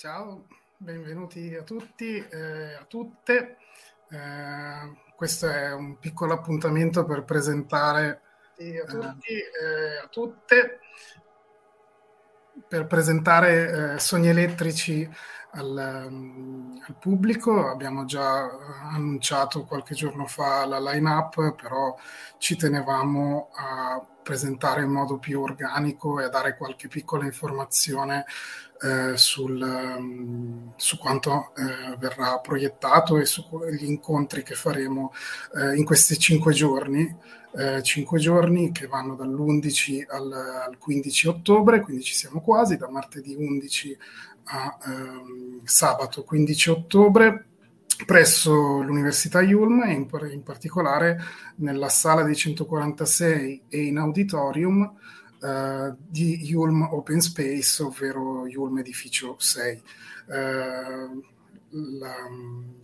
Ciao, benvenuti a tutti e eh, a tutte. Eh, questo è un piccolo appuntamento per presentare a tutti e eh, a tutte per presentare eh, Sogni Elettrici al, um, al, pubblico. Abbiamo già annunciato qualche giorno fa la line-up, però ci tenevamo a presentare in modo più organico e a dare qualche piccola informazione eh, sul, um, su quanto eh, verrà proiettato e sugli incontri che faremo eh, in questi cinque giorni. Eh, cinque giorni che vanno dall'11 al, al, 15 ottobre, quindi ci siamo quasi, da martedì 11 a ehm, sabato 15 ottobre presso l'Università Yulm e in, in, particolare nella sala dei 146 e in auditorium uh, di Yulm Open Space, ovvero Yulm Edificio 6. Uh, la,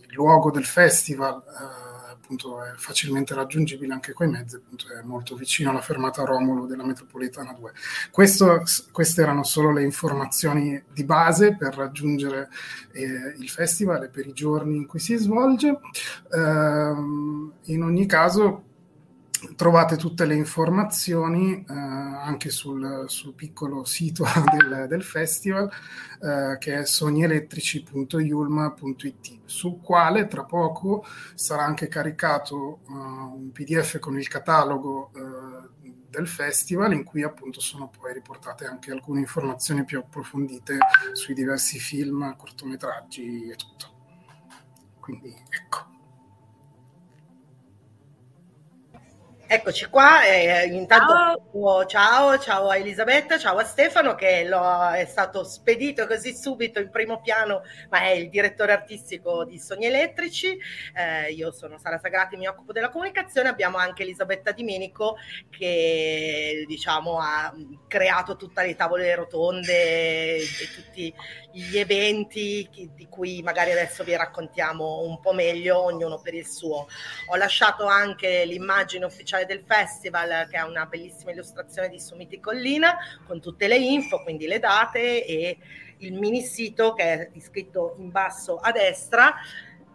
il luogo del festival uh, appunto è facilmente raggiungibile anche coi mezzi, appunto è molto vicino alla fermata Romolo della metropolitana 2. Questo, queste erano solo le informazioni di base per raggiungere eh, il festival e per i giorni in cui si svolge. Eh, in ogni caso trovate tutte le informazioni eh, anche sul, sul, piccolo sito del, del festival eh, che è sognielettrici.yulma.it sul quale tra poco sarà anche caricato uh, un pdf con il catalogo uh, del festival in cui appunto sono poi riportate anche alcune informazioni più approfondite sui diversi film, cortometraggi e tutto. Quindi ecco. Eccoci qua, eh, intanto ciao. ciao. ciao, a Elisabetta, ciao a Stefano che lo, è stato spedito così subito in primo piano, ma è il direttore artistico di Sogni Elettrici, eh, io sono Sara Sagrati, mi occupo della comunicazione, abbiamo anche Elisabetta Dimenico che diciamo ha creato tutte le tavole rotonde e tutti gli eventi di cui magari adesso vi raccontiamo un po' meglio, ognuno per il suo. Ho lasciato anche l'immagine ufficiale del festival che ha una bellissima illustrazione di Sumiti Collina con tutte le info, quindi le date e il mini sito che è iscritto in basso a destra.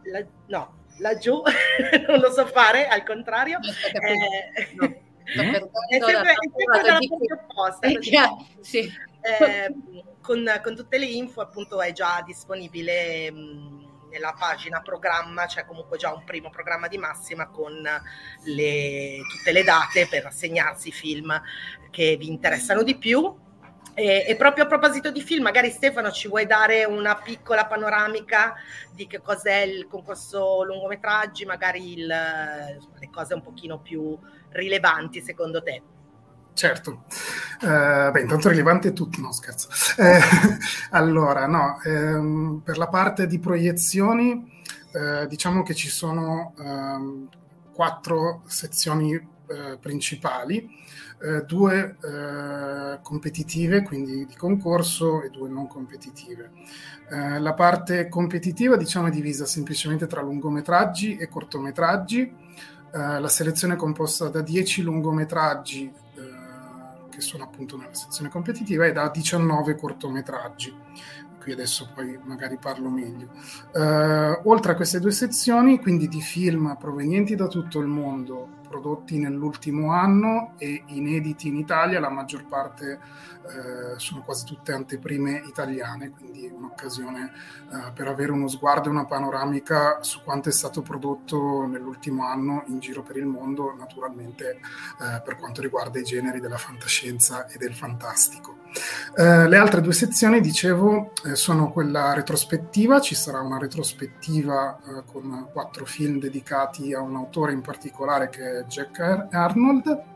La, no, laggiù non lo so fare, al contrario. Eh, no. è sempre, è sempre dalla parte opposta. Sì. Eh, con, con, tutte le info appunto è già disponibile mh, nella pagina programma c'è comunque già un primo programma di massima con le, tutte le date per assegnarsi i film che vi interessano di più. E, e, proprio a proposito di film, magari Stefano ci vuoi dare una piccola panoramica di che cos'è il concorso lungometraggi, magari il, le cose un pochino più rilevanti secondo te? Certo, eh, beh, intanto rilevante tutti, no scherzo. Eh, allora, no, ehm, per la parte di proiezioni, eh, diciamo che ci sono ehm, quattro sezioni eh, principali, eh, due eh, competitive, quindi di concorso, e due non competitive. la parte competitiva, diciamo, è divisa semplicemente tra lungometraggi e cortometraggi. la selezione è composta da 10 lungometraggi sono appunto nella sezione competitiva, e da 19 cortometraggi. Qui adesso poi magari parlo meglio. Uh, oltre a queste due sezioni, quindi di film provenienti da tutto il mondo, prodotti nell'ultimo anno e inediti in Italia, la maggior parte eh, sono quasi tutte anteprime italiane, quindi un'occasione eh, per avere uno sguardo e una panoramica su quanto è stato prodotto nell'ultimo anno in giro per il mondo, naturalmente eh, per quanto riguarda i generi della fantascienza e del fantastico. Eh, le altre due sezioni, dicevo, eh, sono quella retrospettiva, ci sarà una retrospettiva eh, con quattro film dedicati a un autore in particolare che è Jack Arnold,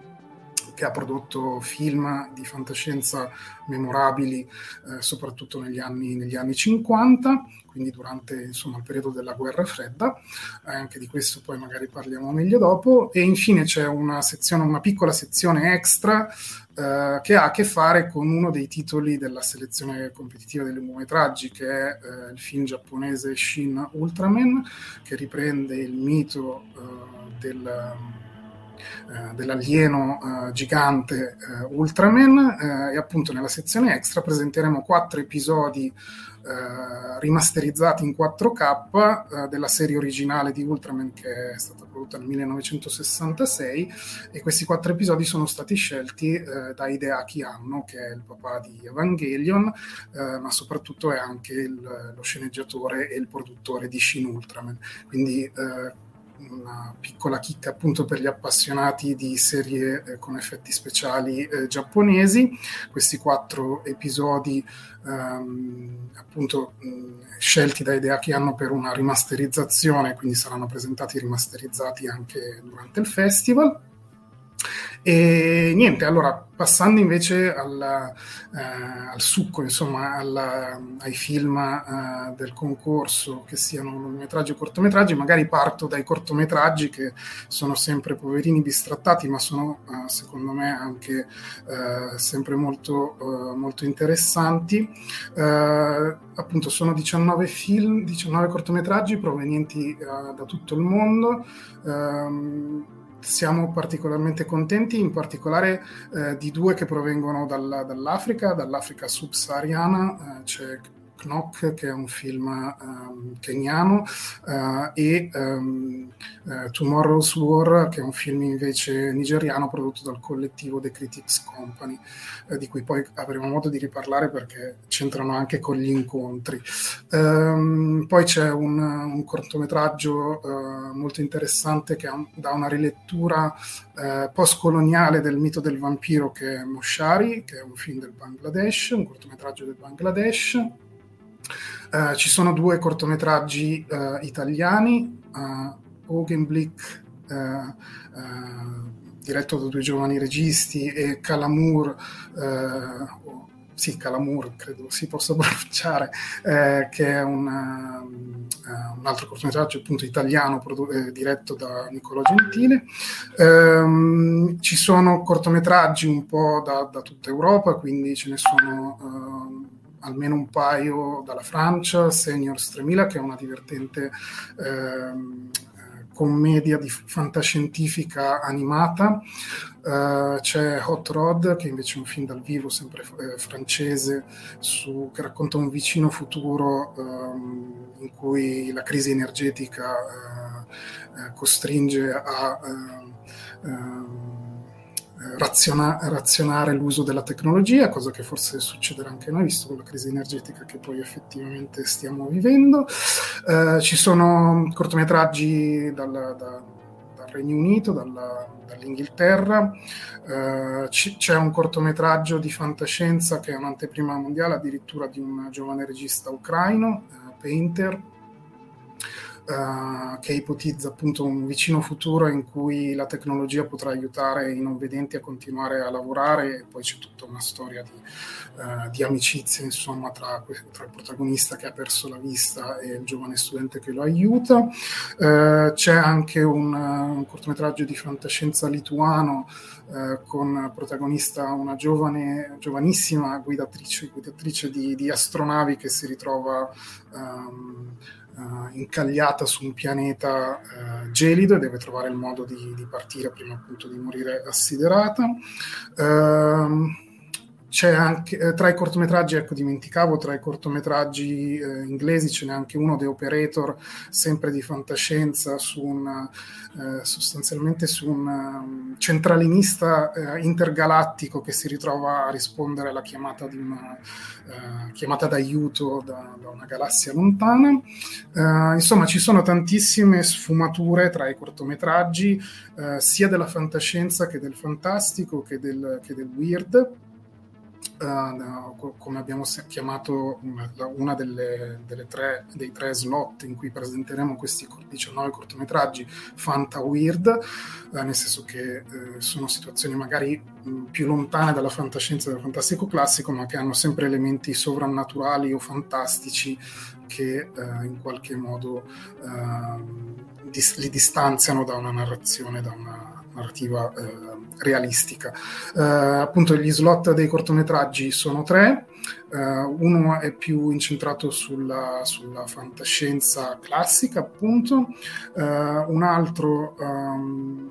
che ha prodotto film di fantascienza memorabili, eh, soprattutto negli anni, negli anni 50, quindi durante insomma, il periodo della guerra fredda, eh, anche di questo poi magari parliamo meglio dopo, e infine c'è una, sezione, una piccola sezione extra eh, che ha a che fare con uno dei titoli della selezione competitiva dei lungometraggi, che è eh, il film giapponese Shin Ultraman, che riprende il mito eh, del dell'alieno uh, gigante uh, Ultraman e appunto nella sezione extra presenteremo quattro episodi rimasterizzati in 4K della serie originale di Ultraman che è stata prodotta nel 1966 e questi quattro episodi sono stati scelti da Hideaki Anno che è il papà di Evangelion ma soprattutto è anche il, lo sceneggiatore e il produttore di Shin Ultraman. Quindi una piccola chicca appunto per gli appassionati di serie eh, con effetti speciali eh, giapponesi. Questi quattro episodi ehm, appunto mh, scelti da idea che hanno per una rimasterizzazione, quindi saranno presentati rimasterizzati anche durante il festival. E niente, allora passando invece al, eh, al succo, insomma, alla, ai film eh, del concorso, che siano lungometraggi o cortometraggi, magari parto dai cortometraggi che sono sempre poverini bistrattati, ma sono eh, secondo me anche eh, sempre molto, eh, molto interessanti. Eh, appunto sono 19 film, 19 cortometraggi provenienti da tutto il mondo. Ehm, siamo particolarmente contenti, in particolare eh, di due che provengono dalla, dall'Africa, dall'Africa subsahariana, eh, c'è Knock, che è un film um, keniano, uh, e um, uh, Tomorrow's War, che è un film invece nigeriano prodotto dal collettivo The Critics Company, uh, di cui poi avremo modo di riparlare perché c'entrano anche con gli incontri. Um, poi c'è un, un cortometraggio molto interessante che un, dà una rilettura post-coloniale del mito del vampiro che è Moshari, che è un film del Bangladesh, un cortometraggio del Bangladesh. Uh, ci sono due cortometraggi uh, italiani, uh, Augenblick diretto da due giovani registi, e Calamour, eh, sì, Calamour credo si possa pronunciare, eh, che è una, un altro cortometraggio appunto italiano produ- eh, diretto da Nicolò Gentile. Um, ci sono cortometraggi un po' da, da, tutta Europa, quindi ce ne sono uh, almeno un paio dalla Francia, Seniors 3000 che è una divertente uh, commedia di fantascientifica animata. Uh, c'è Hot Rod, che invece è un film dal vivo, sempre eh, francese, su, che racconta un vicino futuro um, in cui la crisi energetica uh, costringe a raziona- razionare l'uso della tecnologia, cosa che forse succederà anche noi, visto la crisi energetica che poi effettivamente stiamo vivendo. Eh, ci sono cortometraggi dal, da, dal Regno Unito, dalla, dall'Inghilterra, eh, c- c'è un cortometraggio di fantascienza che è un'anteprima mondiale addirittura di un giovane regista ucraino, eh, Painter, uh, che ipotizza appunto un vicino futuro in cui la tecnologia potrà aiutare i non vedenti a continuare a lavorare e poi c'è tutta una storia di, uh, di amicizia insomma tra, tra, il protagonista che ha perso la vista e il giovane studente che lo aiuta. Uh, c'è anche un, un, cortometraggio di fantascienza lituano con protagonista una giovane, giovanissima guidatrice, guidatrice di, di astronavi che si ritrova um, uh, incagliata su un pianeta uh, gelido e deve trovare il modo di, di, partire prima appunto di morire assiderata. Uh, c'è anche eh, tra i cortometraggi, ecco dimenticavo, tra i cortometraggi eh, inglesi ce n'è anche uno, The Operator, sempre di fantascienza, su un, eh, sostanzialmente su un um, centralinista eh, intergalattico che si ritrova a rispondere alla chiamata, di una, eh, chiamata d'aiuto da, da, una galassia lontana. Eh, insomma, ci sono tantissime sfumature tra i cortometraggi, sia della fantascienza che del fantastico che del, che del weird uh, come abbiamo chiamato una, una delle, delle tre, dei tre slot in cui presenteremo questi 19 cortometraggi Fanta Weird, uh, nel senso che uh, sono situazioni magari mh, più lontane dalla fantascienza e dal fantastico classico, ma che hanno sempre elementi sovrannaturali o fantastici che in qualche modo dis- li distanziano da una narrazione, da una narrativa eh, realistica. Eh, appunto gli slot dei cortometraggi sono tre, eh, uno è più incentrato sulla, sulla fantascienza classica, appunto, eh, un altro um,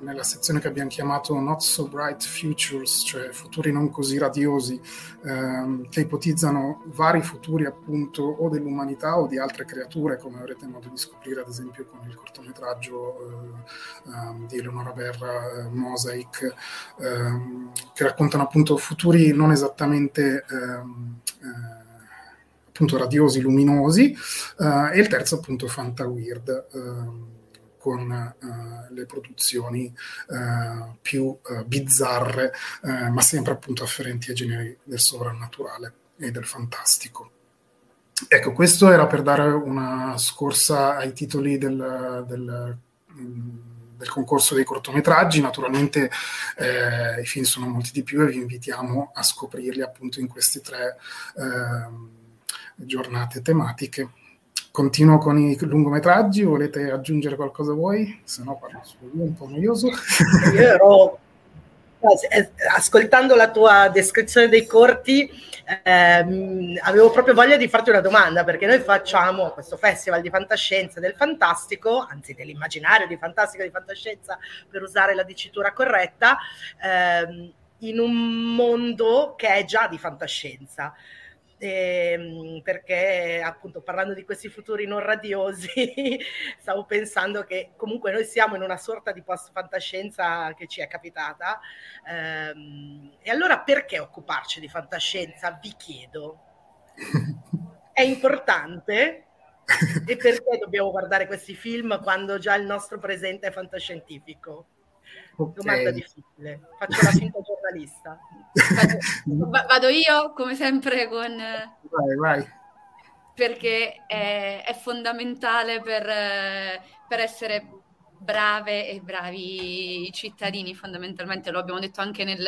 nella sezione che abbiamo chiamato Not So Bright Futures, cioè futuri non così radiosi, ehm, che ipotizzano vari futuri appunto o dell'umanità o di altre creature, come avrete modo di scoprire ad esempio con il cortometraggio eh, ehm, di Eleonora Berra, eh, Mosaic, ehm, che raccontano appunto futuri non esattamente ehm, eh, radiosi, luminosi, eh, e il terzo appunto Fanta Weird ehm, con uh, le produzioni uh, più uh, bizzarre, ma sempre appunto afferenti ai generi del sovrannaturale e del fantastico. Ecco, questo era per dare una scorsa ai titoli del, del, del concorso dei cortometraggi. Naturalmente eh, i film sono molti di più e vi invitiamo a scoprirli appunto in queste tre eh, giornate tematiche. Continuo con i lungometraggi, volete aggiungere qualcosa voi? Se no parlo solo un po' noioso. Io ero, eh, ascoltando la tua descrizione dei corti, ehm, avevo proprio voglia di farti una domanda, perché noi facciamo questo festival di fantascienza del fantastico, anzi dell'immaginario di fantastico di fantascienza, per usare la dicitura corretta, ehm, in un mondo che è già di fantascienza eh, perché appunto parlando di questi futuri non radiosi stavo pensando che comunque noi siamo in una sorta di post fantascienza che ci è capitata. Eh, e allora perché occuparci di fantascienza vi chiedo? È importante? E perché dobbiamo guardare questi film quando già il nostro presente è fantascientifico Okay. Domanda difficile, faccio la finta giornalista. Vado, vado, io, come sempre, con... Vai, vai. Perché è, è fondamentale per, per essere brave e bravi cittadini, fondamentalmente lo abbiamo detto anche nel,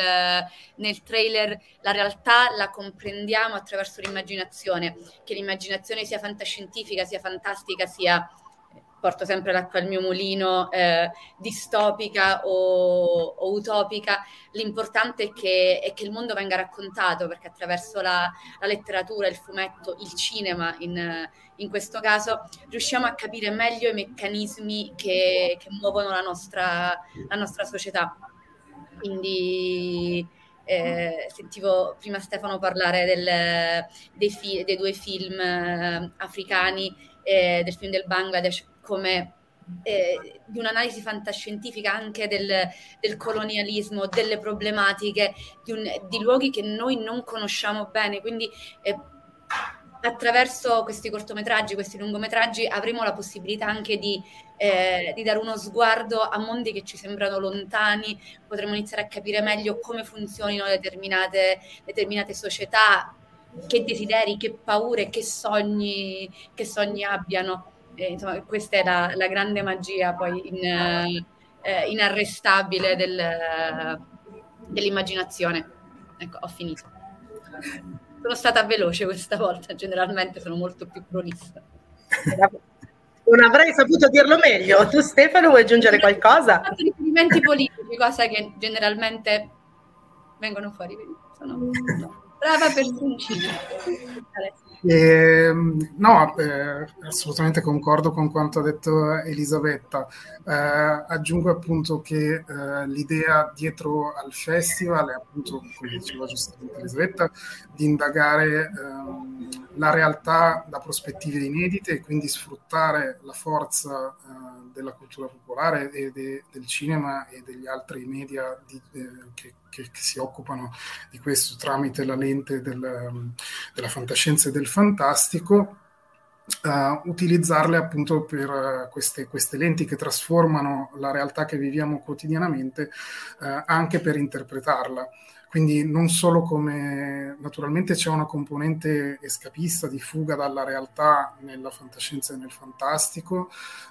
nel trailer, la realtà la comprendiamo attraverso l'immaginazione, che l'immaginazione sia fantascientifica, sia fantastica, sia porto sempre l'acqua al mio mulino, eh, distopica o, o, utopica, l'importante è che, è che, il mondo venga raccontato, perché attraverso la, la letteratura, il fumetto, il cinema in, in, questo caso, riusciamo a capire meglio i meccanismi che, che muovono la nostra, la nostra società. Quindi eh, sentivo prima Stefano parlare del, dei, fi- dei, due film eh, africani, eh, del film del Bangladesh come eh, di un'analisi fantascientifica anche del, del colonialismo, delle problematiche, di, un, di, luoghi che noi non conosciamo bene. Quindi eh, attraverso questi cortometraggi, questi lungometraggi, avremo la possibilità anche di, eh, di, dare uno sguardo a mondi che ci sembrano lontani, potremo iniziare a capire meglio come funzionino determinate, determinate società, che desideri, che paure, che sogni, che sogni abbiano. E, insomma, questa è la, la, grande magia poi in, eh, inarrestabile del, dell'immaginazione. Ecco, ho finito. Sono stata veloce questa volta, generalmente sono molto più prolissa. Non avrei saputo dirlo meglio. Tu Stefano vuoi aggiungere qualcosa? Riferimenti politici, cosa che generalmente vengono fuori. Sono brava personcina. Eh, no, eh, assolutamente concordo con quanto ha detto Elisabetta. Eh, aggiungo appunto che eh, l'idea dietro al festival è appunto, come diceva giustamente Elisabetta, di indagare ehm, la realtà da prospettive inedite e quindi sfruttare la forza eh, della cultura popolare e de, del cinema e degli altri media di, eh, che, che, che, si occupano di questo tramite la lente del, della fantascienza e del fantastico, uh, utilizzarle appunto per uh, queste, queste, lenti che trasformano la realtà che viviamo quotidianamente uh, anche per interpretarla. Quindi non solo come naturalmente c'è una componente escapista di fuga dalla realtà nella fantascienza e nel fantastico,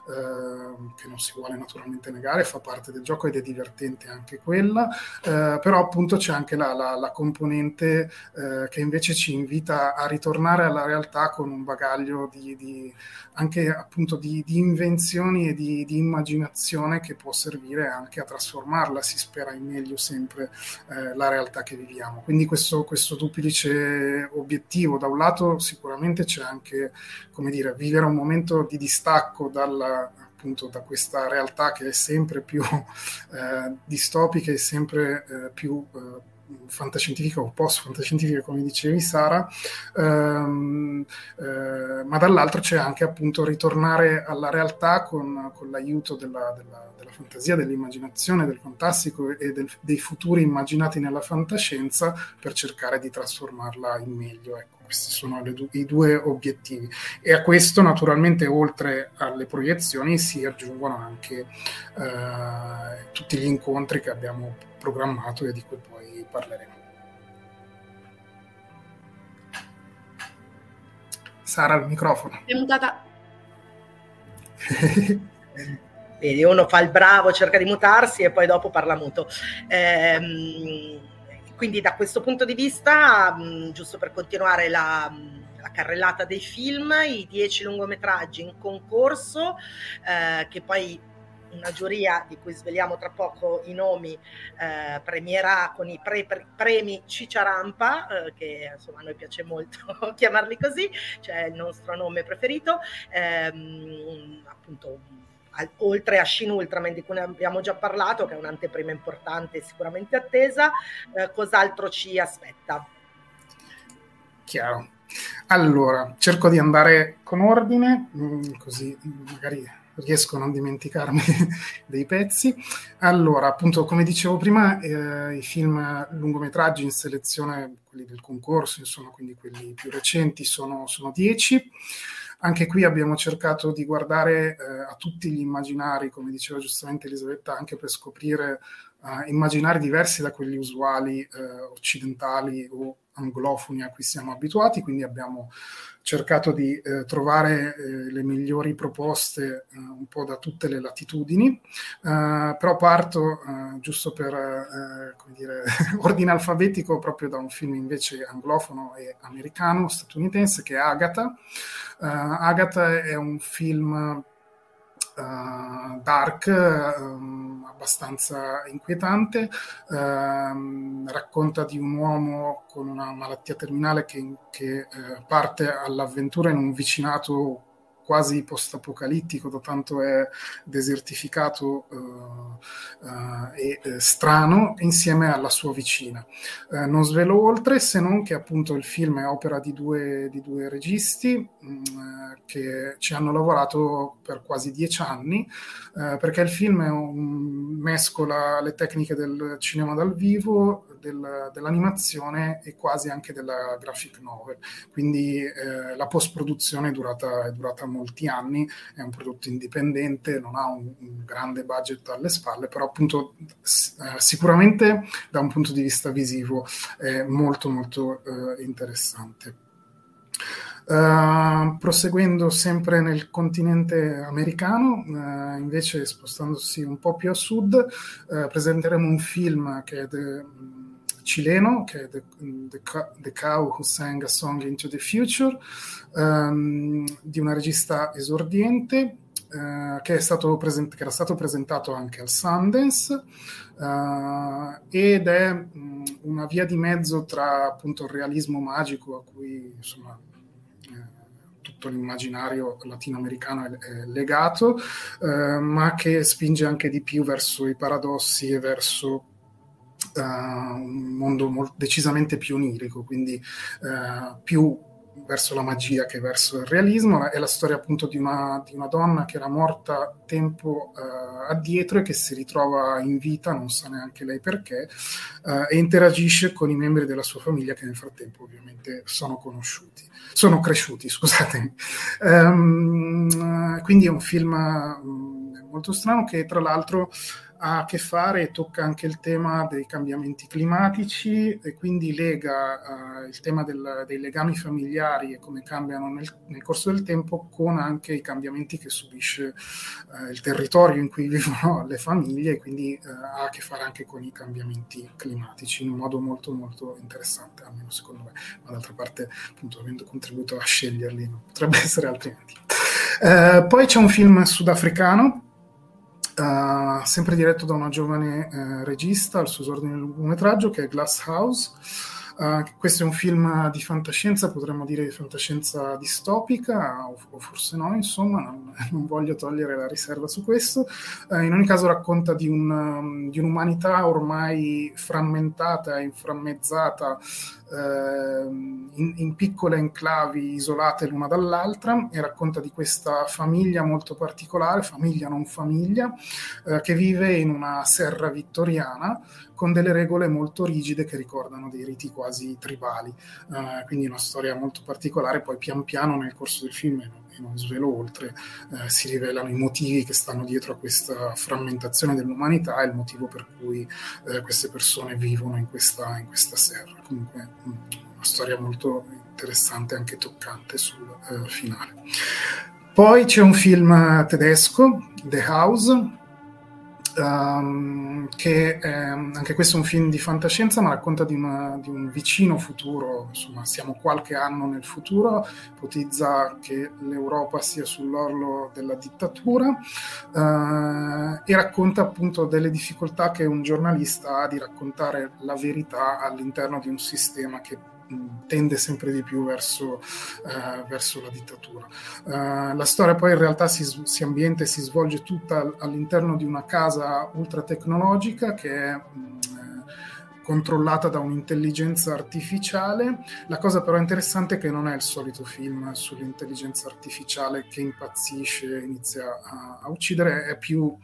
eh, che non si vuole naturalmente negare, fa parte del gioco ed è divertente anche quella, eh, però appunto c'è anche la, la, la componente eh, che invece ci invita a ritornare alla realtà con un bagaglio di, di anche appunto di, di invenzioni e di, di, immaginazione che può servire anche a trasformarla, si spera in meglio sempre, eh, la realtà che viviamo. Quindi questo, questo duplice obiettivo, da un lato sicuramente c'è anche, come dire, vivere un momento di distacco dalla, appunto da questa realtà che è sempre più eh, distopica e sempre eh, più eh, fantascientifica o post-fantascientifica, come dicevi Sara, ehm, eh, ma dall'altro c'è anche appunto ritornare alla realtà con, con l'aiuto della, della, della, fantasia, dell'immaginazione, del fantastico e del, dei futuri immaginati nella fantascienza per cercare di trasformarla in meglio. Ecco, questi sono du- i due obiettivi. E a questo naturalmente oltre alle proiezioni si aggiungono anche eh, tutti gli incontri che abbiamo programmato e di cui poi parleremo. Sara al microfono. È mutata. Vedi, uno fa il bravo, cerca di mutarsi e poi dopo parla muto. Ehm, quindi da questo punto di vista, mh, giusto per continuare la, la, carrellata dei film, i dieci lungometraggi in concorso, eh, che poi una giuria di cui sveliamo tra poco i nomi, eh, premierà con i pre, pre, premi Cicciarampa, eh, che insomma a noi piace molto chiamarli così, cioè il nostro nome preferito, ehm, appunto al, oltre a Shin Ultraman di cui ne abbiamo già parlato, che è un'anteprima importante e sicuramente attesa, eh, cos'altro ci aspetta? Chiaro. Allora, cerco di andare con ordine, mm, così magari riesco a non dimenticarmi dei pezzi. Allora, appunto, come dicevo prima, eh, i film lungometraggi in selezione, quelli del concorso, insomma, quindi quelli più recenti, sono, sono dieci. Anche qui abbiamo cercato di guardare eh, a tutti gli immaginari, come diceva giustamente Elisabetta, anche per scoprire uh, immaginari diversi da quelli usuali uh, occidentali o anglofoni a cui siamo abituati, quindi abbiamo cercato di eh, trovare eh, le migliori proposte eh, un po' da tutte le latitudini, eh, però parto eh, giusto per dire, ordine alfabetico proprio da un film invece anglofono e americano, statunitense, che è Agatha. Agatha è un film uh, dark, um, abbastanza inquietante, uh, racconta di un uomo con una malattia terminale che, che uh, parte all'avventura in un vicinato quasi post-apocalittico, da tanto è desertificato uh, uh, e uh, strano, insieme alla sua vicina. non svelo oltre, se non che appunto il film è opera di due, di due registi mh, mm, che ci hanno lavorato per quasi dieci anni, perché il film un, mescola le tecniche del cinema dal vivo, del, dell'animazione e quasi anche della graphic novel. Quindi eh, la post-produzione è durata, è durata, molti anni, è un prodotto indipendente, non ha un, un grande budget alle spalle, però appunto eh, sicuramente da un punto di vista visivo è molto molto eh, interessante. Uh, proseguendo sempre nel continente americano, uh, invece spostandosi un po' più a sud, uh, presenteremo un film che è de, cileno, che è The, The, The, Cow Who Sang a Song into the Future, um, di una regista esordiente, uh, che, present- che, era stato presentato anche al Sundance, uh, ed è um, una via di mezzo tra appunto il realismo magico a cui insomma eh, tutto l'immaginario latinoamericano è legato, eh, ma che spinge anche di più verso i paradossi e verso uh, un mondo molto, decisamente più onirico, quindi uh, più verso la magia che verso il realismo. È la storia appunto di una, di una donna che era morta tempo uh, addietro e che si ritrova in vita, non sa neanche lei perché, uh, e interagisce con i membri della sua famiglia che nel frattempo ovviamente sono conosciuti, sono cresciuti, scusatemi. Um, quindi è un film um, molto strano che tra l'altro ha a che fare e tocca anche il tema dei cambiamenti climatici e quindi lega uh, il tema del, dei legami familiari e come cambiano nel, nel, corso del tempo con anche i cambiamenti che subisce uh, il territorio in cui vivono le famiglie e quindi uh, ha a che fare anche con i cambiamenti climatici in un modo molto molto interessante, almeno secondo me, ma d'altra parte appunto avendo contribuito a sceglierli non potrebbe essere altrimenti. poi c'è un film sudafricano Uh, sempre diretto da una giovane uh, regista al suo esordine lungometraggio che è Glass House. Uh, questo è un film di fantascienza, potremmo dire di fantascienza distopica, o, o forse no, insomma, non, non, voglio togliere la riserva su questo. in ogni caso racconta di, un, um, di un'umanità ormai frammentata e inframmezzata in, in, piccole enclavi isolate l'una dall'altra e racconta di questa famiglia molto particolare, famiglia non famiglia, eh, che vive in una serra vittoriana con delle regole molto rigide che ricordano dei riti quasi tribali. Eh, quindi una storia molto particolare, poi pian piano nel corso del film, e non svelo oltre, eh, si rivelano i motivi che stanno dietro a questa frammentazione dell'umanità e il motivo per cui eh, queste persone vivono in questa, in questa serra. Comunque mm, una storia molto interessante, anche toccante sul eh, finale. Poi c'è un film tedesco, The House, um, che è, anche questo è un film di fantascienza, ma racconta di, una, di, un vicino futuro, insomma siamo qualche anno nel futuro, ipotizza che l'Europa sia sull'orlo della dittatura uh, e racconta appunto delle difficoltà che un giornalista ha di raccontare la verità all'interno di un sistema che tende sempre di più verso, uh, verso la dittatura. Uh, la storia poi in realtà si, si ambienta e si svolge tutta all'interno di una casa ultra tecnologica che è mh, controllata da un'intelligenza artificiale. La cosa però interessante è che non è il solito film sull'intelligenza artificiale che impazzisce e inizia a, a, uccidere, è più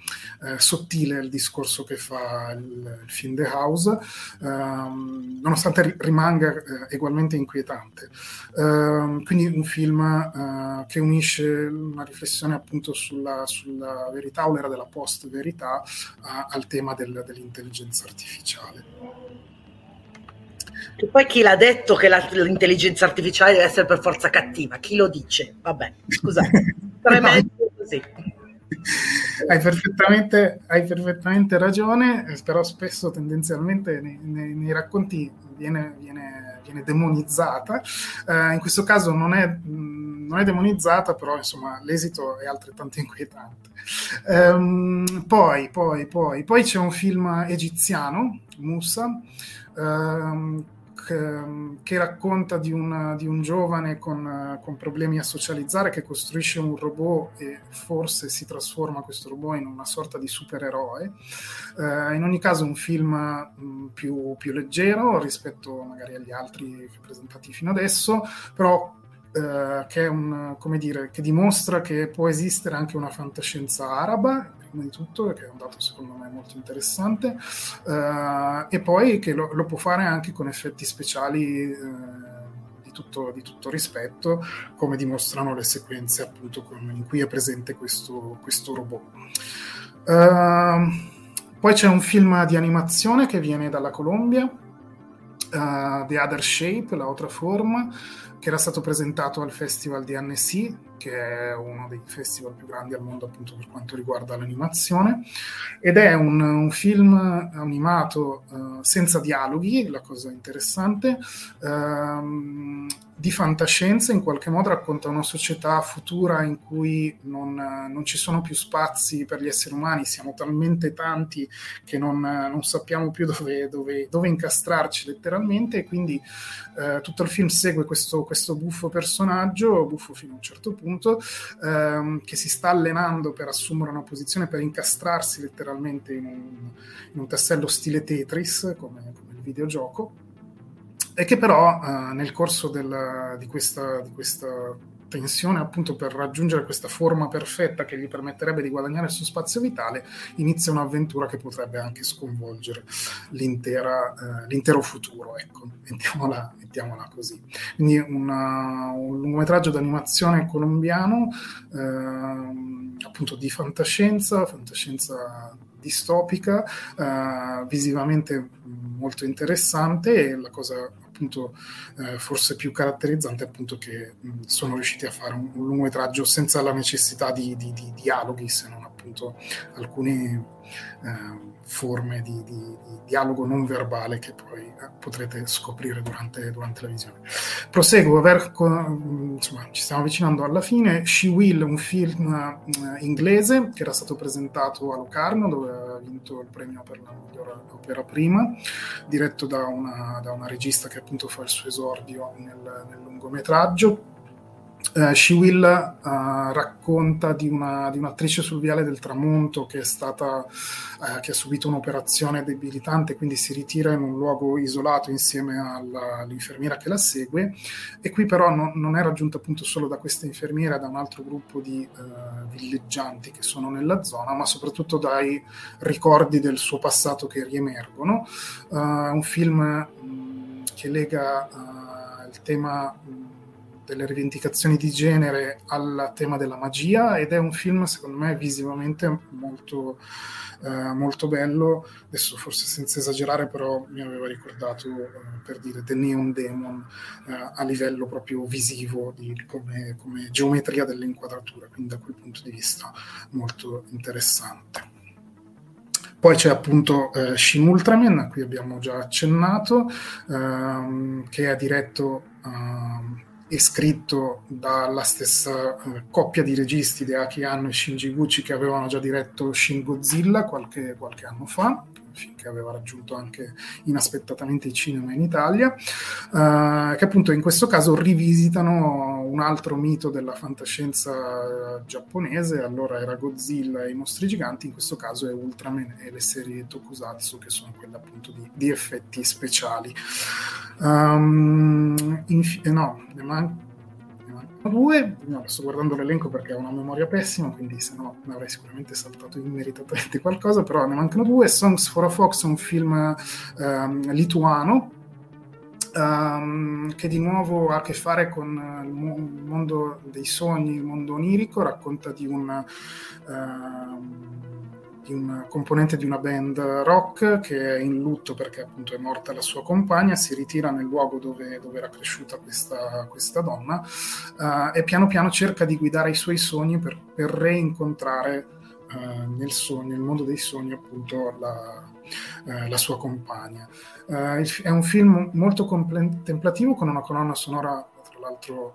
eh, sottile il discorso che fa il, il film The House, ehm, nonostante rimanga eh, ugualmente inquietante. Ehm, quindi un film eh, che unisce una riflessione appunto sulla, sulla verità o l'era della post-verità al tema del, dell'intelligenza artificiale. E poi chi l'ha detto che l'intelligenza artificiale deve essere per forza cattiva? Chi lo dice? Vabbè, scusate, tremendo così. Hai perfettamente, hai perfettamente, ragione, però spesso tendenzialmente nei, nei, nei racconti viene, viene, viene demonizzata. Uh, in questo caso non è, mh, non è, demonizzata, però insomma l'esito è altrettanto inquietante. Um, poi, poi, poi, poi c'è un film egiziano, Musa, um, Ehm, che racconta di un, di un giovane con, con, problemi a socializzare che costruisce un robot e forse si trasforma questo robot in una sorta di supereroe. Uh, in ogni caso un film mh, più, più, leggero rispetto magari agli altri presentati fino adesso, però uh, che, un, dire, che dimostra che può esistere anche una fantascienza araba prima di tutto, che è un dato secondo me molto interessante, uh, e poi che lo, lo, può fare anche con effetti speciali uh, di, tutto, di, tutto, rispetto, come dimostrano le sequenze appunto con, in cui è presente questo, questo robot. Uh, poi c'è un film di animazione che viene dalla Colombia, The Other Shape, la otra forma, che era stato presentato al Festival di Annecy, che è uno dei festival più grandi al mondo appunto per quanto riguarda l'animazione, ed è un, un film animato uh, senza dialoghi, la cosa interessante, uh, di fantascienza, in qualche modo racconta una società futura in cui non, non, ci sono più spazi per gli esseri umani, siamo talmente tanti che non, non sappiamo più dove, dove, dove, incastrarci letteralmente. E quindi uh, tutto il film segue questo, questo buffo personaggio, buffo fino a un certo punto, ehm, che si sta allenando per assumere una posizione, per incastrarsi letteralmente in un, in un tassello stile Tetris, come, come, il videogioco, e che però eh, nel corso del, di, questa, di questa tensione appunto per raggiungere questa forma perfetta che gli permetterebbe di guadagnare il suo spazio vitale, inizia un'avventura che potrebbe anche sconvolgere eh, l'intero futuro, ecco, mettiamola, mettiamola così. Quindi una, un lungometraggio d'animazione colombiano, eh, appunto di fantascienza, fantascienza distopica, eh, visivamente molto interessante e la cosa appunto eh, forse più caratterizzante è appunto che mh, sono riusciti a fare un, un lungometraggio senza la necessità di, di, di dialoghi se non appunto alcune eh, forme di, di, di, dialogo non verbale che poi eh, potrete scoprire durante, durante, la visione. Proseguo, verco, insomma, ci stiamo avvicinando alla fine. She Will, un film eh, inglese che era stato presentato a Locarno, dove ha vinto il premio per la migliore opera prima, diretto da una, da una regista che appunto fa il suo esordio nel, nel lungometraggio Uh, She Will uh, racconta di, una, di, un'attrice sul viale del tramonto che, è stata, uh, che ha subito un'operazione debilitante, quindi si ritira in un luogo isolato insieme alla, all'infermiera che la segue. E qui però no, non è raggiunta appunto solo da questa infermiera, da un altro gruppo di villeggianti che sono nella zona, ma soprattutto dai ricordi del suo passato che riemergono. un film mh, che lega il tema... Mh, delle rivendicazioni di genere al tema della magia ed è un film secondo me visivamente molto, eh, molto bello, adesso forse senza esagerare però mi aveva ricordato eh, per dire The Neon Demon eh, a livello proprio visivo di, come, come geometria dell'inquadratura, quindi da quel punto di vista molto interessante. Poi c'è appunto eh, Shin Ultraman, a cui abbiamo già accennato, ehm, che è diretto ehm, è scritto dalla stessa eh, coppia di registi di Aki Anno e Shinji Gucci che avevano già diretto Shin Godzilla qualche, qualche anno fa che aveva raggiunto anche inaspettatamente il cinema in Italia, eh, che appunto in questo caso rivisitano un altro mito della fantascienza giapponese, allora era Godzilla e i mostri giganti, in questo caso è Ultraman e le serie Tokusatsu, che sono quelle appunto di, di effetti speciali. Um, inf- eh, no, ne, man- ne mancano due. No, sto guardando l'elenco perché ho una memoria pessima, quindi se no ne avrei sicuramente saltato immeritatamente qualcosa, però ne mancano due. Songs for a Fox è un film um, lituano Um, che di nuovo ha a che fare con il mondo dei sogni, il mondo onirico, racconta di un, uh, di un componente di una band rock che è in lutto perché appunto è morta la sua compagna, si ritira nel luogo dove, dove era cresciuta questa, questa donna uh, e piano piano cerca di guidare i suoi sogni per, per reincontrare uh, nel, sogno, nel mondo dei sogni appunto la, uh, la sua compagna. è un film molto contemplativo con una colonna sonora tra l'altro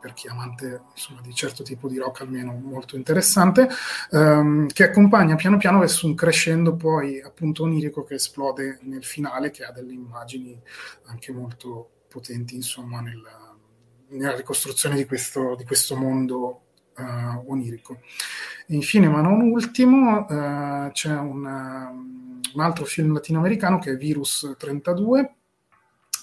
per chi è amante insomma, di certo tipo di rock almeno molto interessante, ehm, che accompagna piano piano verso un crescendo poi appunto onirico che esplode nel finale, che ha delle immagini anche molto potenti insomma nella, nella ricostruzione di questo, di questo mondo uh, onirico. infine, ma non ultimo, uh, c'è un, un altro film latinoamericano che è Virus 32,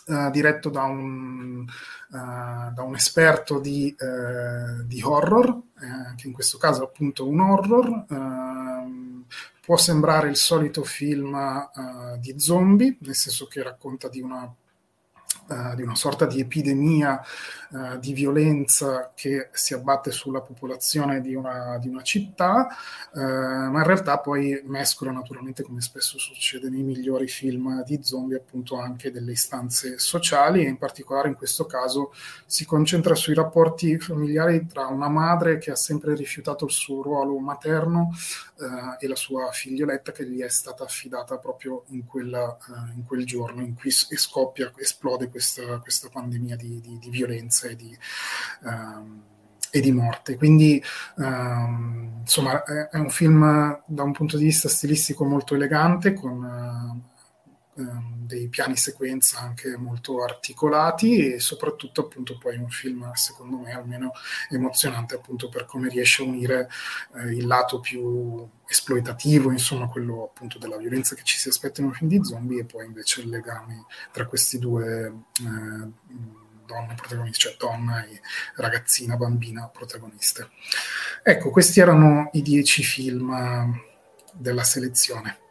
Uh, diretto da un, uh, da un esperto di, uh, di horror, che in questo caso è appunto un horror. Può sembrare il solito film di zombie, nel senso che racconta di una Uh, di una sorta di epidemia uh, di violenza che si abbatte sulla popolazione di una, di una città, uh, ma in realtà poi mescola naturalmente, come spesso succede nei migliori film di zombie, appunto anche delle istanze sociali e in particolare in questo caso si concentra sui rapporti familiari tra una madre che ha sempre rifiutato il suo ruolo materno e la sua figlioletta che gli è stata affidata proprio in, quella, in quel giorno in cui scoppia, esplode questa, questa pandemia di, di, di, violenza e di, um, e di morte. Quindi, um, insomma, è, è, un film da un punto di vista stilistico molto elegante, con uh, Ehm, dei piani sequenza anche molto articolati e soprattutto appunto poi un film secondo me almeno emozionante appunto per come riesce a unire eh, il lato più esploitativo insomma quello appunto della violenza che ci si aspetta in un film di zombie e poi invece il legame tra questi due eh, donne protagoniste, cioè donna e ragazzina, bambina protagoniste. Ecco, questi erano i dieci film della selezione.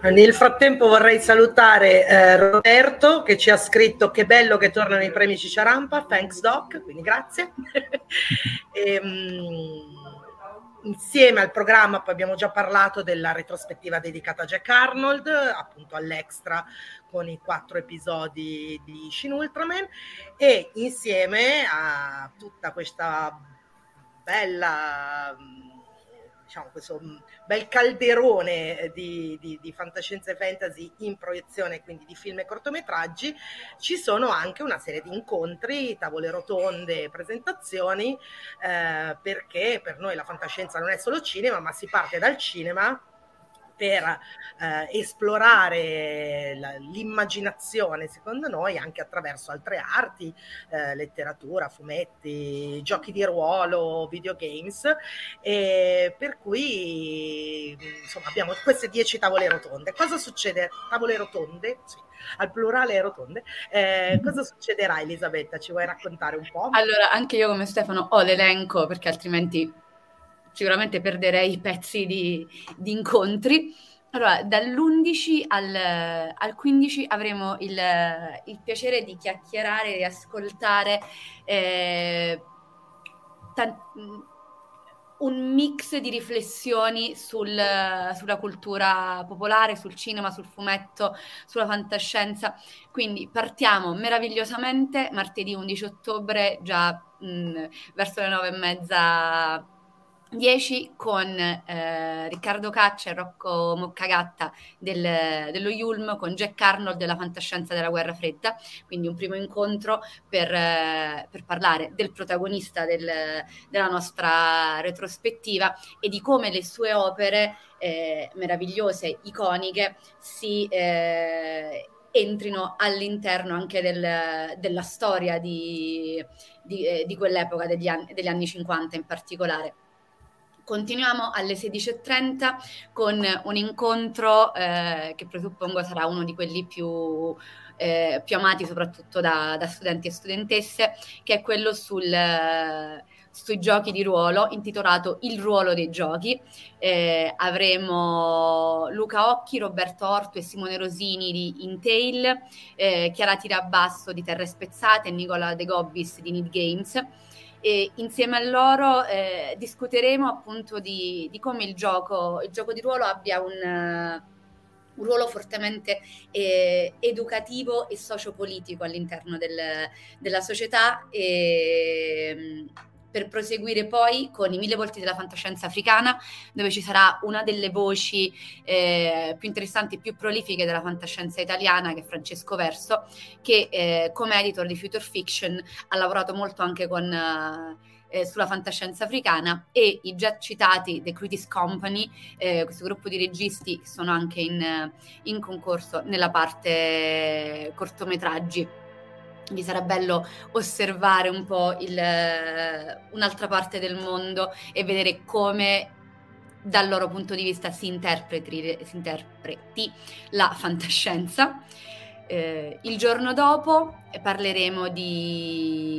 Nel frattempo vorrei salutare eh, Roberto che ci ha scritto che bello che tornano i premi Cicciarampa, thanks Doc, quindi grazie. e, um, insieme al programma poi abbiamo già parlato della retrospettiva dedicata a Jack Arnold, appunto all'extra con i quattro episodi di Shin Ultraman e insieme a tutta questa bella diciamo, questo mm, bel calderone eh, di, di, di, fantascienza e fantasy in proiezione, quindi di film e cortometraggi, ci sono anche una serie di incontri, tavole rotonde, presentazioni, eh, perché per noi la fantascienza non è solo cinema, ma si parte dal cinema per eh, esplorare l'immaginazione, secondo noi, anche attraverso altre arti, eh, letteratura, fumetti, giochi di ruolo, videogames, e per cui insomma abbiamo queste dieci tavole rotonde. Cosa succede? Tavole rotonde? Sì al plurale rotonde. Eh, cosa succederà Elisabetta? Ci vuoi raccontare un po'? Allora, anche io come Stefano ho l'elenco perché altrimenti sicuramente perderei pezzi di, di incontri. Allora, dall'11 al, al 15 avremo il, il, piacere di chiacchierare e ascoltare eh, tant- un mix di riflessioni sul, sulla cultura popolare, sul cinema, sul fumetto, sulla fantascienza. Quindi partiamo meravigliosamente martedì 11 ottobre, già mh, verso le nove e mezza 10 con eh, Riccardo Caccia e Rocco Moccagatta del, dello Yulm, con Jack Arnold della fantascienza della guerra fredda, quindi un primo incontro per, eh, per parlare del protagonista del, della nostra retrospettiva e di come le sue opere eh, meravigliose, iconiche, si eh, entrino all'interno anche del, della storia di, di, eh, di quell'epoca, degli anni, degli anni 50 in particolare. Continuiamo alle 16.30 con un incontro eh, che presuppongo sarà uno di quelli più, eh, più amati soprattutto da, da, studenti e studentesse, che è quello sul, eh, sui giochi di ruolo, intitolato Il ruolo dei giochi. Eh, avremo Luca Occhi, Roberto Orto e Simone Rosini di Intail, eh, Chiara Tirabasso di Terre Spezzate e Nicola De Gobbis di Need Games e insieme a loro eh, discuteremo appunto di, di, come il gioco, il gioco di ruolo abbia un, un ruolo fortemente eh, educativo e sociopolitico all'interno del, della società. E, per proseguire poi con i mille volti della fantascienza africana, dove ci sarà una delle voci eh, più interessanti e più prolifiche della fantascienza italiana, che è Francesco Verso, che eh, come editor di Future Fiction ha lavorato molto anche con... Eh, sulla fantascienza africana e i già citati The Critics Company, eh, questo gruppo di registi che sono anche in, in concorso nella parte cortometraggi quindi sarà bello osservare un po' il, un'altra parte del mondo e vedere come dal loro punto di vista si interpreti, si interpreti la fantascienza. Eh, il giorno dopo parleremo di,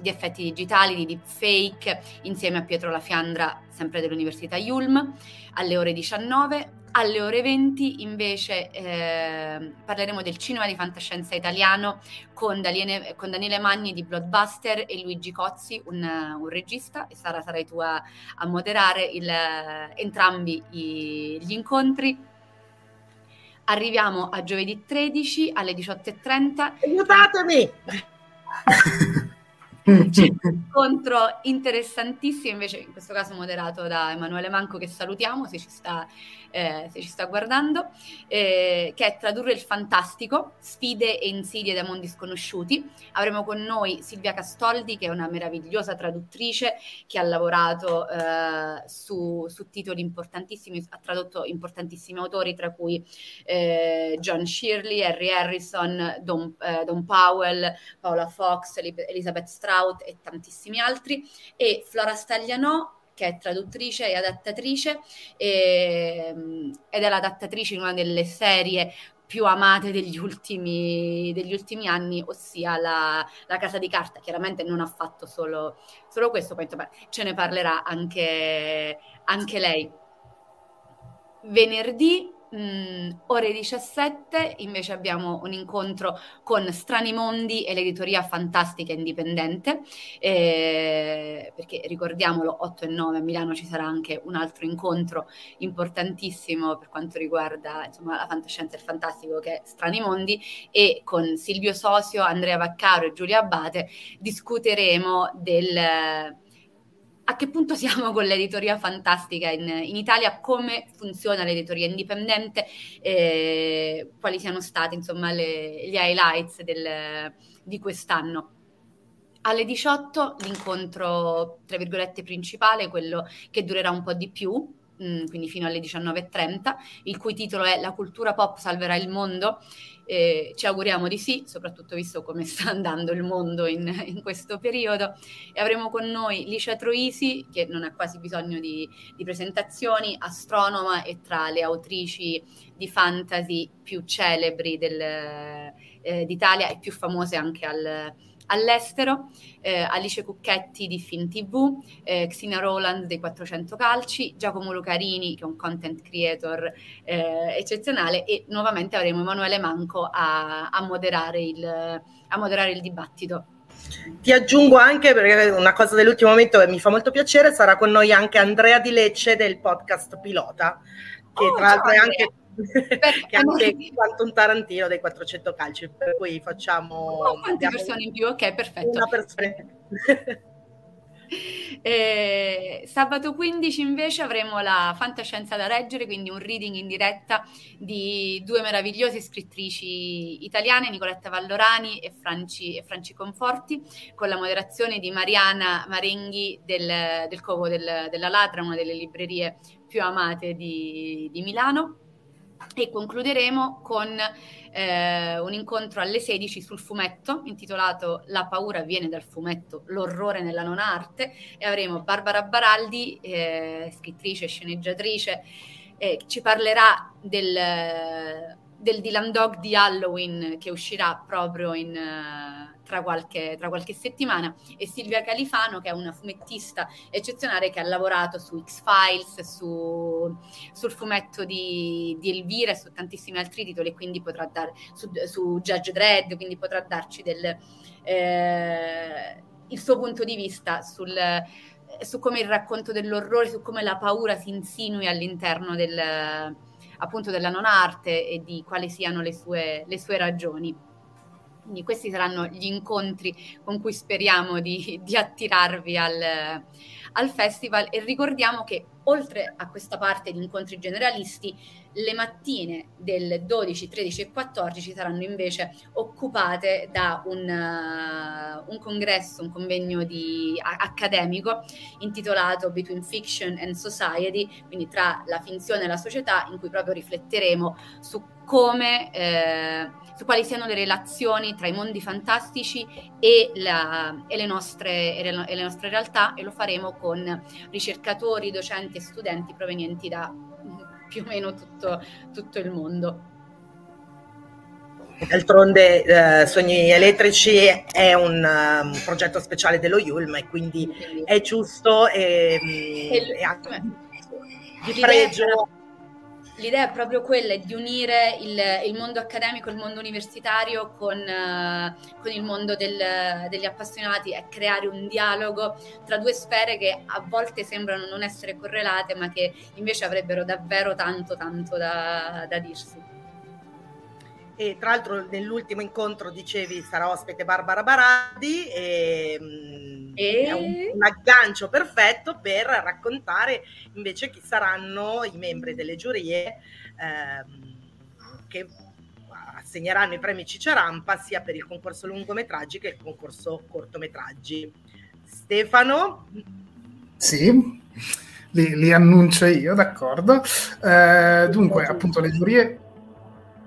di, effetti digitali, di deepfake, insieme a Pietro La Fiandra, sempre dell'Università Yulm, alle ore 19. Alle ore 20 invece eh, parleremo del cinema di fantascienza italiano con Daniele, con Daniele Magni di Blockbuster e Luigi Cozzi, un, un regista, e Sara sarai tu a, a moderare il, entrambi i, gli incontri. Arriviamo a giovedì 13 alle 18.30. Aiutatemi! C'è un incontro interessantissimo, invece in questo caso moderato da Emanuele Manco, che salutiamo se ci sta eh, se ci sta guardando, eh, che è Tradurre il fantastico, sfide e insidie da mondi sconosciuti. Avremo con noi Silvia Castoldi, che è una meravigliosa traduttrice che ha lavorato eh, su, su, titoli importantissimi, ha tradotto importantissimi autori, tra cui eh, John Shirley, Harry Harrison, Don, eh, Don Powell, Paola Fox, Elizabeth Strout e tantissimi altri, e Flora Staglianò, che è traduttrice e adattatrice e, ehm, ed è l'adattatrice in una delle serie più amate degli ultimi, degli ultimi anni, ossia la, la, Casa di Carta. Chiaramente non ha fatto solo, solo questo, poi ce ne parlerà anche, anche lei. Venerdì Mm, ore 17 invece abbiamo un incontro con Strani Mondi e l'editoria fantastica indipendente, eh, perché ricordiamolo 8 e 9 a Milano ci sarà anche un altro incontro importantissimo per quanto riguarda insomma, la fantascienza e il fantastico che è Strani Mondi e con Silvio Sosio, Andrea Vaccaro e Giulia Abate discuteremo del a che punto siamo con l'editoria fantastica in, in Italia, come funziona l'editoria indipendente, eh, quali siano state insomma le, gli highlights del, di quest'anno. Alle 18 l'incontro, tra virgolette, principale, quello che durerà un po' di più, mm, quindi fino alle 19.30, il cui titolo è La cultura pop salverà il mondo eh, ci auguriamo di sì, soprattutto visto come sta andando il mondo in, in questo periodo. E avremo con noi Licia Troisi, che non ha quasi bisogno di, di presentazioni, astronoma e tra le autrici di fantasy più celebri del, eh, d'Italia e più famose anche al, all'estero, eh, Alice Cucchetti di Fin TV, eh, Xina Roland dei 400 Calci, Giacomo Lucarini che è un content creator eh, eccezionale e nuovamente avremo Emanuele Manco a, a, moderare, il, a moderare il dibattito. Ti aggiungo anche, perché una cosa dell'ultimo momento che mi fa molto piacere, sarà con noi anche Andrea Di Lecce del podcast Pilota, che oh, tra l'altro è anche che anche quanto un Tarantino dei 400 calci, per cui facciamo... Oh, quante persone in più? Ok, perfetto. Una persona. Eh, sabato 15 invece avremo la Fantascienza da leggere, quindi un reading in diretta di due meravigliose scrittrici italiane, Nicoletta Vallorani e Franci, e Franci Conforti, con la moderazione di Mariana Marenghi del, del Covo del, della Latra, una delle librerie più amate di, di Milano e concluderemo con eh, un incontro alle 16 sul fumetto intitolato La paura viene dal fumetto, l'orrore nella non arte. E avremo Barbara Baraldi, eh, scrittrice, sceneggiatrice, eh, ci parlerà del, del Dylan Dog di Halloween che uscirà proprio in tra qualche, tra qualche, settimana e Silvia Califano che è una fumettista eccezionale che ha lavorato su X-Files, su, sul fumetto di, di, Elvira e su tantissimi altri titoli quindi potrà dare su, su Judge Dredd, quindi potrà darci del, eh, il suo punto di vista sul, su come il racconto dell'orrore, su come la paura si insinui all'interno del, appunto della non arte e di quali siano le sue, le sue ragioni. Quindi questi saranno gli incontri con cui speriamo di, di attirarvi al, al festival. E ricordiamo che oltre a questa parte di incontri generalisti, le mattine del 12, 13 e 14 saranno invece occupate da un, uh, un congresso, un convegno di, a, accademico intitolato Between Fiction and Society, quindi tra la finzione e la società, in cui proprio rifletteremo su come, eh, su quali siano le relazioni tra i mondi fantastici e, la, e, le nostre, e, le, e le nostre realtà e lo faremo con ricercatori, docenti e studenti provenienti da più o meno tutto, tutto il mondo. D'altronde eh, Sogni Elettrici è un um, progetto speciale dello Yulm e quindi è giusto e, e, e anche di pregio l'idea è proprio quella di unire il, il, mondo accademico, il mondo universitario con, uh, con il mondo del, degli appassionati e creare un dialogo tra due sfere che a volte sembrano non essere correlate ma che invece avrebbero davvero tanto tanto da, da dirsi. E tra l'altro nell'ultimo incontro dicevi sarà ospite Barbara Baradi e, mm, e... è un, un, aggancio perfetto per raccontare invece chi saranno i membri delle giurie ehm, che assegneranno i premi Cicerampa sia per il concorso lungometraggi che il concorso cortometraggi. Stefano? Sì, li, li annuncio io, d'accordo. Eh, dunque, appunto, le giurie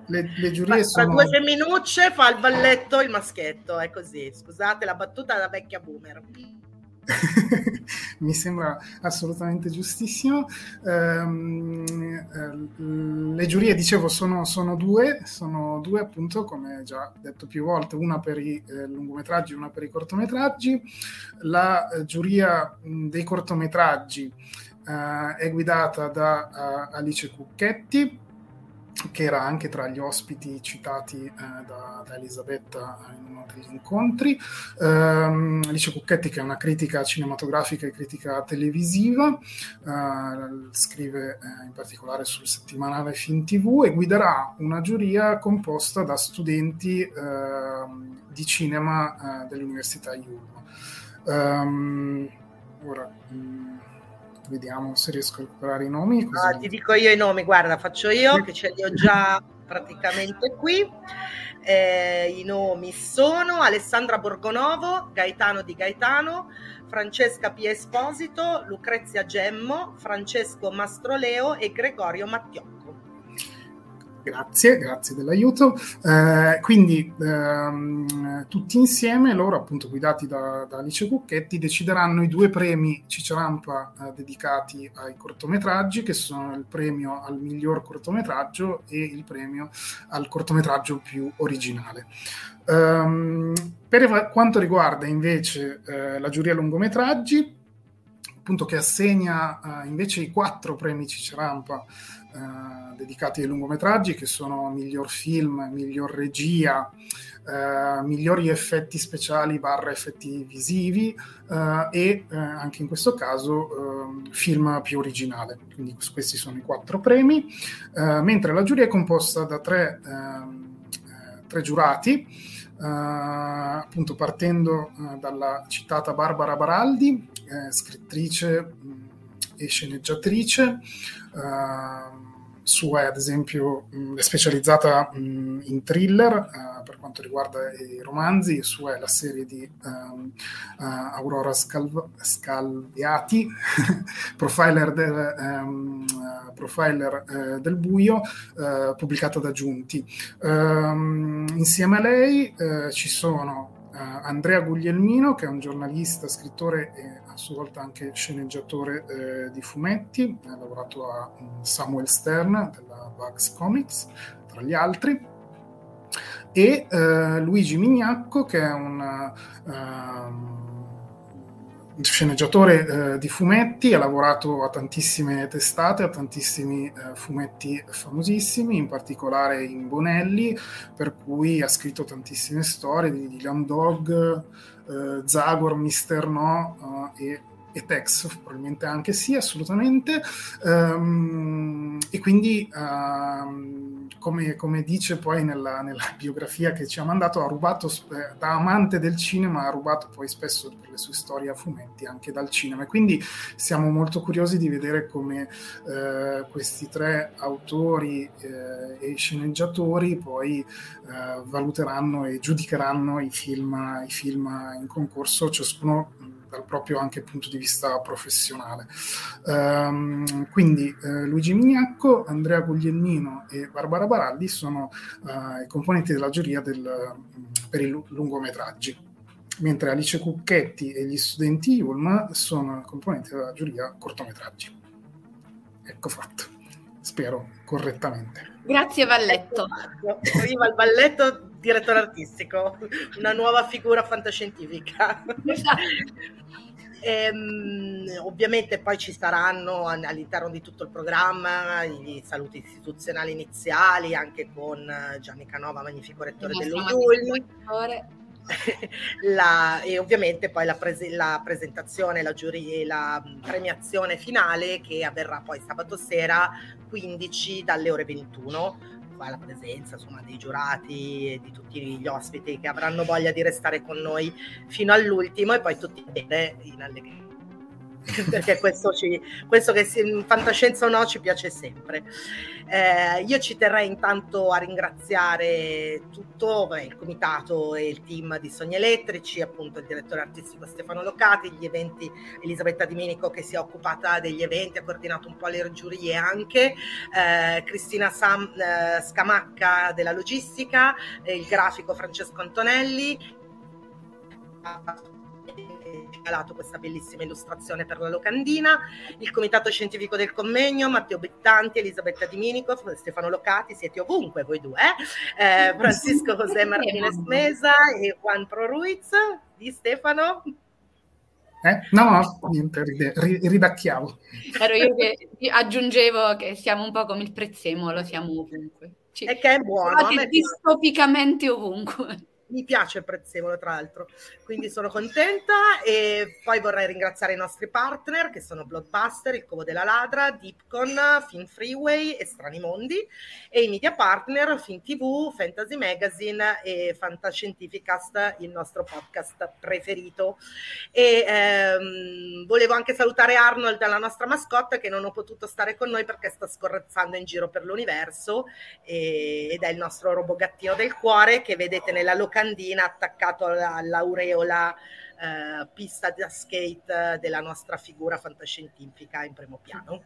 le, le giurie sono... Tra due femminucce fa il balletto il maschietto, è così. Scusate la battuta da vecchia boomer. mi sembra assolutamente giustissimo. Um, le giurie, dicevo, sono, sono, due, sono due appunto, come già detto più volte, una per i eh, lungometraggi e una per i cortometraggi. La eh, giuria dei cortometraggi uh, è guidata da uh, Alice Cucchetti, che era anche tra gli ospiti citati eh, da, da, Elisabetta in uno degli incontri. Um, Alice Cucchetti, che è una critica cinematografica e critica televisiva, uh, scrive eh, in particolare sul settimanale Film TV e guiderà una giuria composta da studenti uh, di cinema uh, dell'Università Yulm. Um, ora, um, vediamo se riesco a recuperare i nomi. Ah, ti dico io i nomi, guarda, faccio io che ce li ho già praticamente qui. Eh, I nomi sono Alessandra Borgonovo, Gaetano Di Gaetano, Francesca P. Esposito, Lucrezia Gemmo, Francesco Mastroleo e Gregorio Mattiocco. Grazie, grazie dell'aiuto. Eh, quindi ehm, tutti insieme, loro appunto guidati da, da, Alice Cucchetti, decideranno i due premi Cicerampa eh, dedicati ai cortometraggi, che sono il premio al miglior cortometraggio e il premio al cortometraggio più originale. Um, per quanto riguarda invece eh, la giuria lungometraggi, appunto che assegna eh, invece i quattro premi Cicerampa eh, dedicati ai lungometraggi che sono miglior film, miglior regia, eh, migliori effetti speciali barra effetti visivi eh, e eh, anche in questo caso ehm, film più originale. Quindi questi sono i quattro premi, eh, mentre la giuria è composta da tre, ehm, tre giurati. Uh, appunto partendo uh, dalla citata Barbara Baraldi, eh, scrittrice mh, e sceneggiatrice, sua ad esempio mh, è specializzata mh, in thriller quanto riguarda i romanzi, sua è la serie di um, uh, Aurora Scal- Scalviati, profiler, del, um, uh, profiler del buio, pubblicata da Giunti. Um, insieme a lei ci sono Andrea Guglielmino, che è un giornalista, scrittore e a sua volta anche sceneggiatore eh, di fumetti, ha lavorato a um, Samuel Stern della Bugs Comics, tra gli altri, e eh, Luigi Mignacco, che è un... Uh, sceneggiatore eh, di fumetti, ha lavorato a tantissime testate, a tantissimi eh, fumetti famosissimi, in particolare in Bonelli, per cui ha scritto tantissime storie di Dylan Dog, eh, Zagor, Mister No uh, e e Tex probabilmente anche sì, assolutamente. Um, e quindi, um, come, come, dice poi nella, nella, biografia che ci ha mandato, ha rubato eh, da amante del cinema, ha rubato poi spesso per le sue storie a fumetti anche dal cinema. E quindi siamo molto curiosi di vedere come eh, questi tre autori eh, e sceneggiatori poi eh, valuteranno e giudicheranno i film, i film in concorso, ciascuno dal proprio anche punto di vista professionale. Um, quindi eh, Luigi Mignacco, Andrea Guglielmino e Barbara Baraldi sono uh, i componenti della giuria del, per i lungometraggi, mentre Alice Cucchetti e gli studenti Ulm sono componenti della giuria cortometraggi. Ecco fatto, spero correttamente. Grazie Valletto. Arriva il balletto direttore artistico, una nuova figura fantascientifica. Ehm, ovviamente poi ci saranno all'interno di tutto il programma gli saluti istituzionali iniziali anche con Gianni Canova, magnifico rettore dello IUL. La, e ovviamente poi la, prese, la presentazione, la, giuri, la premiazione finale che avverrà poi sabato sera 15 dalle ore 21 alla presenza insomma, dei giurati e di tutti gli ospiti che avranno voglia di restare con noi fino all'ultimo e poi tutti bene in allegria perché questo, ci, questo che in fantascienza o no ci piace sempre. Eh, io ci terrei intanto a ringraziare tutto beh, il comitato e il team di Sogni Elettrici, appunto il direttore artistico Stefano Locati, gli eventi Elisabetta Dimenico che si è occupata degli eventi, ha coordinato un po' le giurie anche, eh, Cristina Sam, eh, Scamacca della logistica, il grafico Francesco Antonelli regalato questa bellissima illustrazione per la locandina, il comitato scientifico del convegno, Matteo Bettanti, Elisabetta Diminico, Stefano Locati, siete ovunque voi due, eh? Eh, Francisco José Martinez Mesa e Juan Pro Ruiz di Stefano. Eh? No, no, niente, ridacchiavo. Ero io che aggiungevo che siamo un po' come il prezzemolo, siamo ovunque. Ci, e che è buono. Distopicamente ovunque mi piace il prezzemolo tra l'altro, quindi sono contenta e poi vorrei ringraziare i nostri partner che sono Bloodbuster, Il Covo della Ladra, Deepcon, Film Freeway e Strani Mondi e i media partner Film TV, Fantasy Magazine e Fantascientificast, il nostro podcast preferito. E ehm, volevo anche salutare Arnold, la nostra mascotte, che non ho potuto stare con noi perché sta scorrezzando in giro per l'universo e, ed è il nostro robogattino del cuore che vedete nella località locandina attaccato all'aureola eh, pista da skate della nostra figura fantascientifica in primo piano.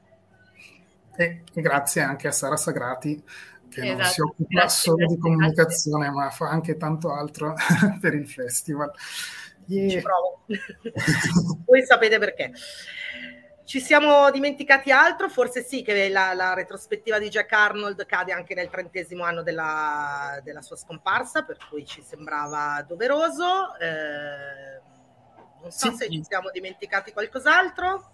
E grazie anche a Sara Sagrati che esatto. non si occupa grazie, solo grazie, di comunicazione grazie. ma fa anche tanto altro per il festival. Yeah. Ci provo. Voi sapete perché. Ci siamo dimenticati altro? Forse sì, che la, la, retrospettiva di Jack Arnold cade anche nel trentesimo anno della, della sua scomparsa, per cui ci sembrava doveroso. Eh, non so sì. se ci siamo dimenticati qualcos'altro.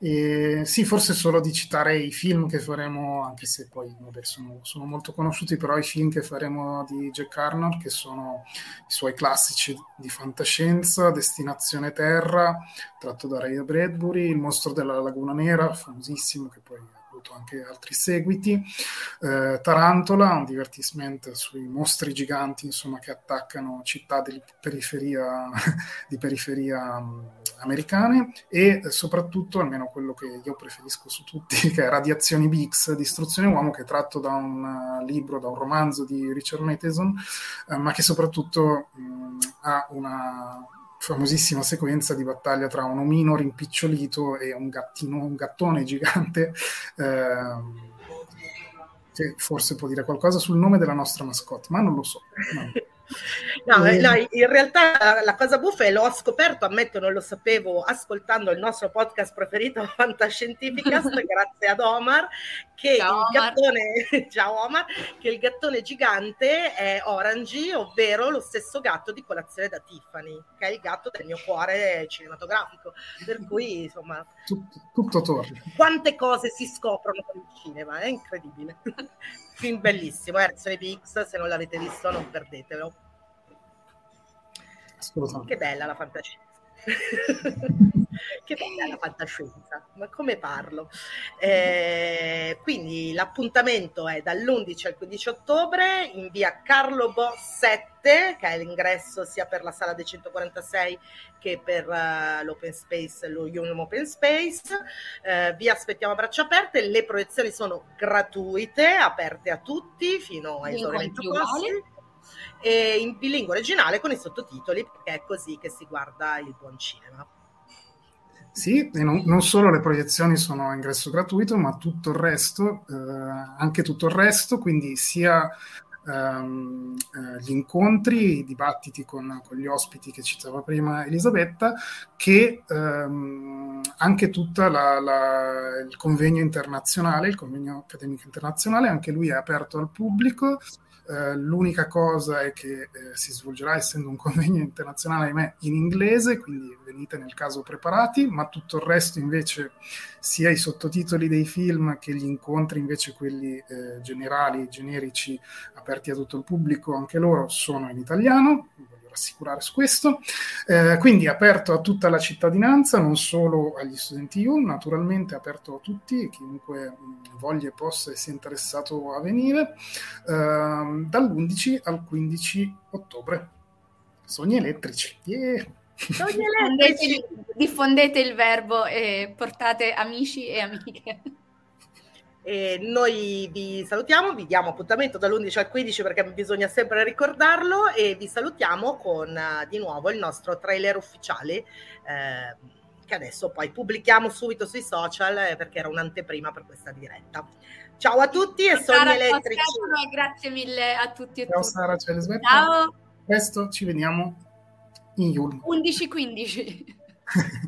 E sì, forse solo di citare i film che faremo, anche se poi vabbè, sono, sono, molto conosciuti, però i film che faremo di Jack Arnold, che sono i suoi classici di fantascienza, Destinazione Terra, tratto da Ray Bradbury, Il mostro della Laguna Nera, famosissimo, che poi avuto anche altri seguiti. Eh, Tarantola, un divertisment sui mostri giganti insomma, che attaccano città di periferia, di periferia um, americane e soprattutto, almeno quello che io preferisco su tutti, che è Radiazioni Bix, Distruzione Uomo, che è tratto da un uh, libro, da un romanzo di Richard Matheson, uh, ma che soprattutto um, ha una famosissima sequenza di battaglia tra un omino rimpicciolito e un gattino, un gattone gigante. Eh, che forse può dire qualcosa sul nome della nostra mascotte, ma non lo so. No. No, eh. no, in realtà la cosa buffa è l'ho scoperto, ammetto non lo sapevo, ascoltando il nostro podcast preferito Fantascientificast, grazie ad Omar, che ciao, il gattone, ciao Omar, che il gattone gigante è Orange, ovvero lo stesso gatto di colazione da Tiffany, che è il gatto del mio cuore cinematografico. Per cui, insomma, tutto, tutto torna. Quante cose si scoprono con il cinema, è incredibile. Film bellissimo, Erzone PX, se non l'avete visto non perdetelo. Che bella la fantascienza. che bella la fantascienza, ma come parlo? Eh, quindi l'appuntamento è dall'11 al 15 ottobre in via Carlo Bo 7, che è l'ingresso sia per la sala dei 146 che per uh, l'open space, lo Union Open Space. Eh, vi aspettiamo a braccia aperte, le proiezioni sono gratuite, aperte a tutti fino a esaurimento prossimo e in bilingue originale con i sottotitoli perché è così che si guarda il buon cinema. Sì, non, non, solo le proiezioni sono a ingresso gratuito, ma tutto il resto, eh, anche tutto il resto, quindi sia ehm, eh, gli incontri, i dibattiti con, con, gli ospiti che citava prima Elisabetta, che ehm, anche tutto il convegno internazionale, il convegno accademico internazionale, anche lui è aperto al pubblico eh, l'unica cosa è che eh, si svolgerà, essendo un convegno internazionale, ahimè, in inglese, quindi venite nel caso preparati, ma tutto il resto invece, sia i sottotitoli dei film che gli incontri invece quelli eh, generali, generici, aperti a tutto il pubblico, anche loro sono in italiano rassicurare su questo. Eh, quindi aperto a tutta la cittadinanza, non solo agli studenti IUN, naturalmente aperto a tutti, chiunque voglia e possa e sia interessato a venire, eh, dall'11 al 15 ottobre. Sogni elettrici. Yeah. Sogni elettrici. Diffondete il verbo e portate amici e amiche. E noi vi salutiamo, vi diamo appuntamento dall'11 al 15 perché bisogna sempre ricordarlo e vi salutiamo con uh, di nuovo il nostro trailer ufficiale eh, che adesso poi pubblichiamo subito sui social eh, perché era un'anteprima per questa diretta. Ciao a tutti e sogni elettrici. E grazie mille a tutti e Ciao tutti. Sara, ciao Elisabetta. Ciao. Presto ci vediamo in Yulm. 11-15.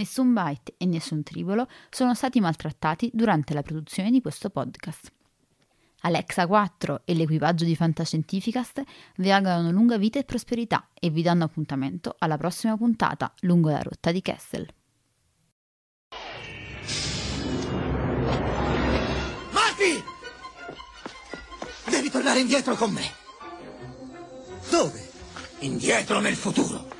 Nessun byte e nessun tribolo sono stati maltrattati durante la produzione di questo podcast. Alexa 4 e l'equipaggio di Fantascientificast vi augurano lunga vita e prosperità e vi danno appuntamento alla prossima puntata lungo la rotta di Kessel. Marty! Devi tornare indietro con me. Dove? Indietro nel futuro.